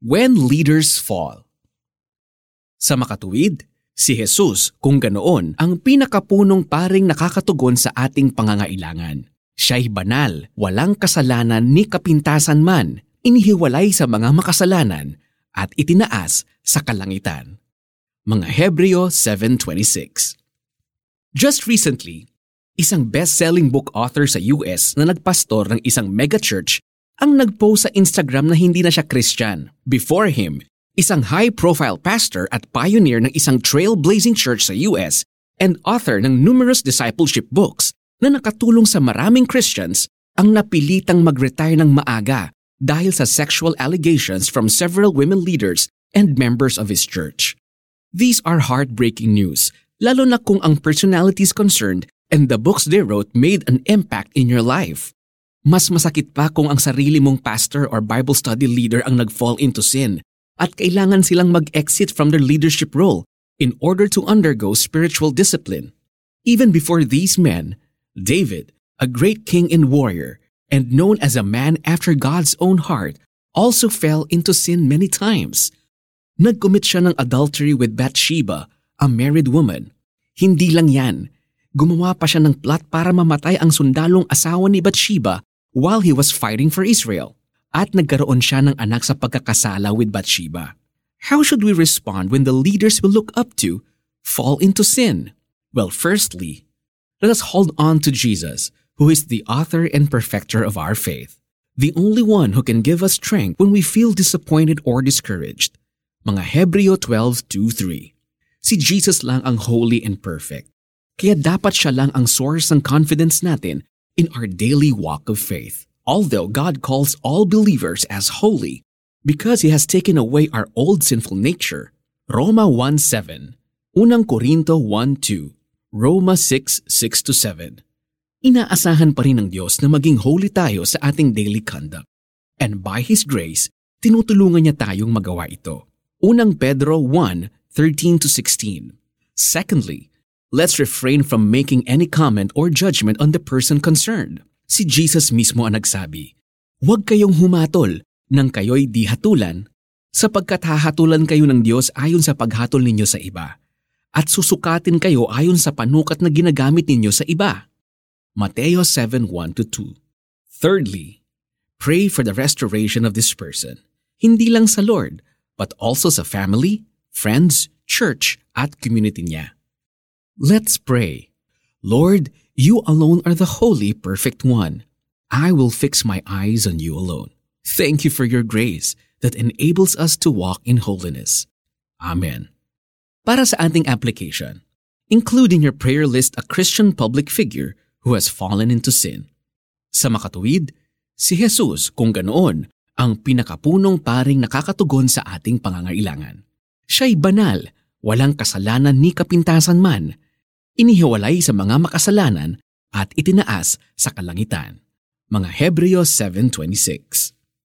When Leaders Fall Sa makatuwid, si Jesus kung ganoon ang pinakapunong paring nakakatugon sa ating pangangailangan. Siya'y banal, walang kasalanan ni kapintasan man, inihiwalay sa mga makasalanan at itinaas sa kalangitan. Mga Hebreo 7.26 Just recently, isang best-selling book author sa US na nagpastor ng isang megachurch ang nagpost sa Instagram na hindi na siya Christian. Before him, isang high-profile pastor at pioneer ng isang trailblazing church sa US and author ng numerous discipleship books na nakatulong sa maraming Christians ang napilitang mag-retire ng maaga dahil sa sexual allegations from several women leaders and members of his church. These are heartbreaking news, lalo na kung ang personalities concerned and the books they wrote made an impact in your life. Mas masakit pa kung ang sarili mong pastor or Bible study leader ang nag-fall into sin at kailangan silang mag-exit from their leadership role in order to undergo spiritual discipline. Even before these men, David, a great king and warrior, and known as a man after God's own heart, also fell into sin many times. Nagcommit siya ng adultery with Bathsheba, a married woman. Hindi lang yan, gumawa pa siya ng plot para mamatay ang sundalong asawa ni Bathsheba while he was fighting for Israel at nagkaroon siya ng anak sa pagkakasala with Bathsheba. How should we respond when the leaders we look up to fall into sin? Well, firstly, let us hold on to Jesus, who is the author and perfecter of our faith, the only one who can give us strength when we feel disappointed or discouraged. Mga Hebreo 12.2.3 Si Jesus lang ang holy and perfect. Kaya dapat siya lang ang source ng confidence natin in our daily walk of faith. Although God calls all believers as holy because He has taken away our old sinful nature. Roma 1.7, Unang Korinto 1.2, Roma 6.6-7. Inaasahan pa rin ng Diyos na maging holy tayo sa ating daily conduct. And by His grace, tinutulungan niya tayong magawa ito. Unang Pedro 1.13-16. Secondly, let's refrain from making any comment or judgment on the person concerned. Si Jesus mismo ang nagsabi, Huwag kayong humatol nang kayo'y di hatulan, sapagkat hahatulan kayo ng Diyos ayon sa paghatol ninyo sa iba, at susukatin kayo ayon sa panukat na ginagamit ninyo sa iba. Mateo 7.1-2 Thirdly, pray for the restoration of this person, hindi lang sa Lord, but also sa family, friends, church, at community niya. Let's pray. Lord, you alone are the holy, perfect one. I will fix my eyes on you alone. Thank you for your grace that enables us to walk in holiness. Amen. Para sa ating application, include in your prayer list a Christian public figure who has fallen into sin. Sa makatuwid, si Jesus kung ganoon ang pinakapunong paring nakakatugon sa ating pangangailangan. Siya'y banal, walang kasalanan ni kapintasan man, inihiwalay sa mga makasalanan at itinaas sa kalangitan. Mga Hebreo 7.26